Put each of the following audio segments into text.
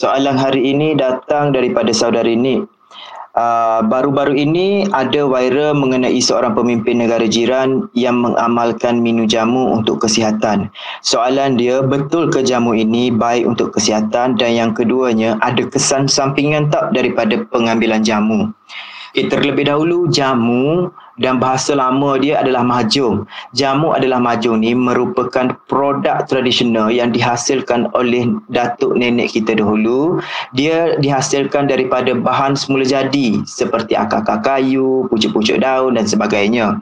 Soalan hari ini datang daripada saudari Nik. Uh, baru-baru ini ada viral mengenai seorang pemimpin negara jiran yang mengamalkan minum jamu untuk kesihatan. Soalan dia, betul ke jamu ini baik untuk kesihatan dan yang keduanya ada kesan sampingan tak daripada pengambilan jamu? Okay, terlebih dahulu jamu dan bahasa lama dia adalah mahjong. Jamu adalah mahjong ni merupakan produk tradisional yang dihasilkan oleh datuk nenek kita dahulu. Dia dihasilkan daripada bahan semula jadi seperti akar-akar kayu, pucuk-pucuk daun dan sebagainya.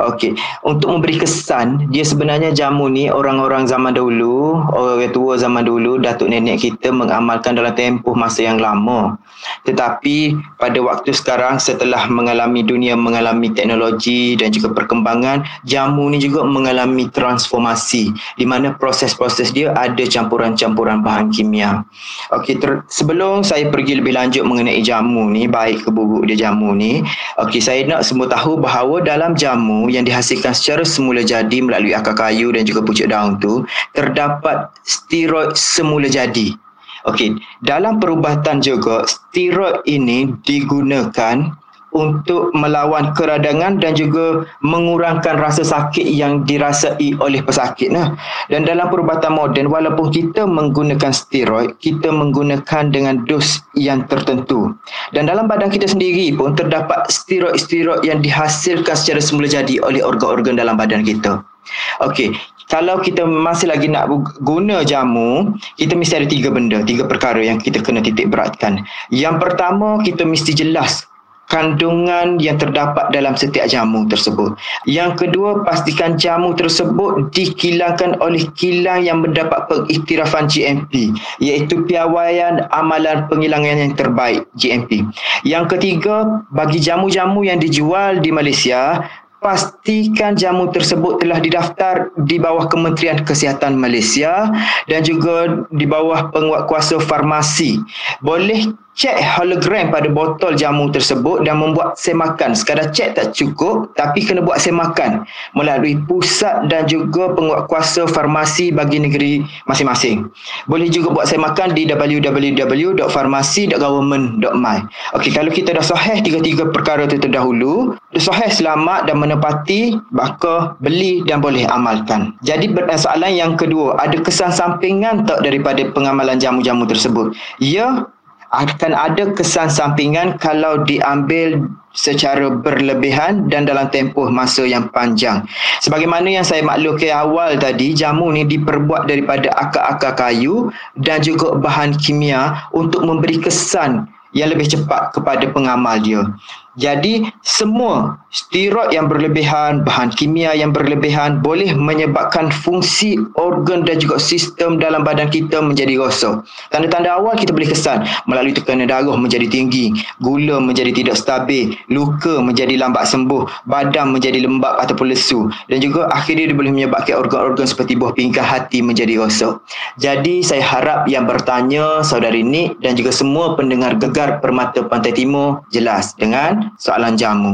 Okey, untuk memberi kesan, dia sebenarnya jamu ni orang-orang zaman dahulu, orang tua zaman dahulu, datuk nenek kita mengamalkan dalam tempoh masa yang lama. Tetapi pada waktu sekarang setelah mengalami dunia mengalami teknologi dan juga perkembangan jamu ni juga mengalami transformasi di mana proses-proses dia ada campuran-campuran bahan kimia. Okey ter- sebelum saya pergi lebih lanjut mengenai jamu ni baik ke buruk dia jamu ni okey saya nak semua tahu bahawa dalam jamu yang dihasilkan secara semula jadi melalui akar kayu dan juga pucuk daun tu terdapat steroid semula jadi Okey, dalam perubatan juga steroid ini digunakan untuk melawan keradangan dan juga mengurangkan rasa sakit yang dirasai oleh pesakit nah. Dan dalam perubatan moden walaupun kita menggunakan steroid, kita menggunakan dengan dos yang tertentu. Dan dalam badan kita sendiri pun terdapat steroid-steroid yang dihasilkan secara semula jadi oleh organ-organ dalam badan kita. Okey, kalau kita masih lagi nak guna jamu, kita mesti ada tiga benda, tiga perkara yang kita kena titik beratkan. Yang pertama, kita mesti jelas kandungan yang terdapat dalam setiap jamu tersebut. Yang kedua, pastikan jamu tersebut dikilangkan oleh kilang yang mendapat pengiktirafan GMP, iaitu piawaian amalan pengilangan yang terbaik GMP. Yang ketiga, bagi jamu-jamu yang dijual di Malaysia, pastikan jamu tersebut telah didaftar di bawah Kementerian Kesihatan Malaysia dan juga di bawah penguatkuasa farmasi. Boleh cek hologram pada botol jamu tersebut dan membuat semakan. Sekadar cek tak cukup tapi kena buat semakan melalui pusat dan juga penguatkuasa farmasi bagi negeri masing-masing. Boleh juga buat semakan di www.farmasi.government.my. Okey, kalau kita dah sahih tiga-tiga perkara itu terdahulu, dah sahih selamat dan menepati, maka beli dan boleh amalkan. Jadi soalan yang kedua, ada kesan sampingan tak daripada pengamalan jamu-jamu tersebut? Ya, akan ada kesan sampingan kalau diambil secara berlebihan dan dalam tempoh masa yang panjang. Sebagaimana yang saya maklumkan awal tadi, jamu ni diperbuat daripada akar-akar kayu dan juga bahan kimia untuk memberi kesan yang lebih cepat kepada pengamal dia. Jadi semua steroid yang berlebihan, bahan kimia yang berlebihan boleh menyebabkan fungsi organ dan juga sistem dalam badan kita menjadi rosak. Tanda-tanda awal kita boleh kesan melalui tekanan darah menjadi tinggi, gula menjadi tidak stabil, luka menjadi lambat sembuh, badan menjadi lembab ataupun lesu dan juga akhirnya dia boleh menyebabkan organ-organ seperti buah pinggang hati menjadi rosak. Jadi saya harap yang bertanya saudari Nik dan juga semua pendengar gegar Permata Pantai Timur jelas dengan soalan jamu.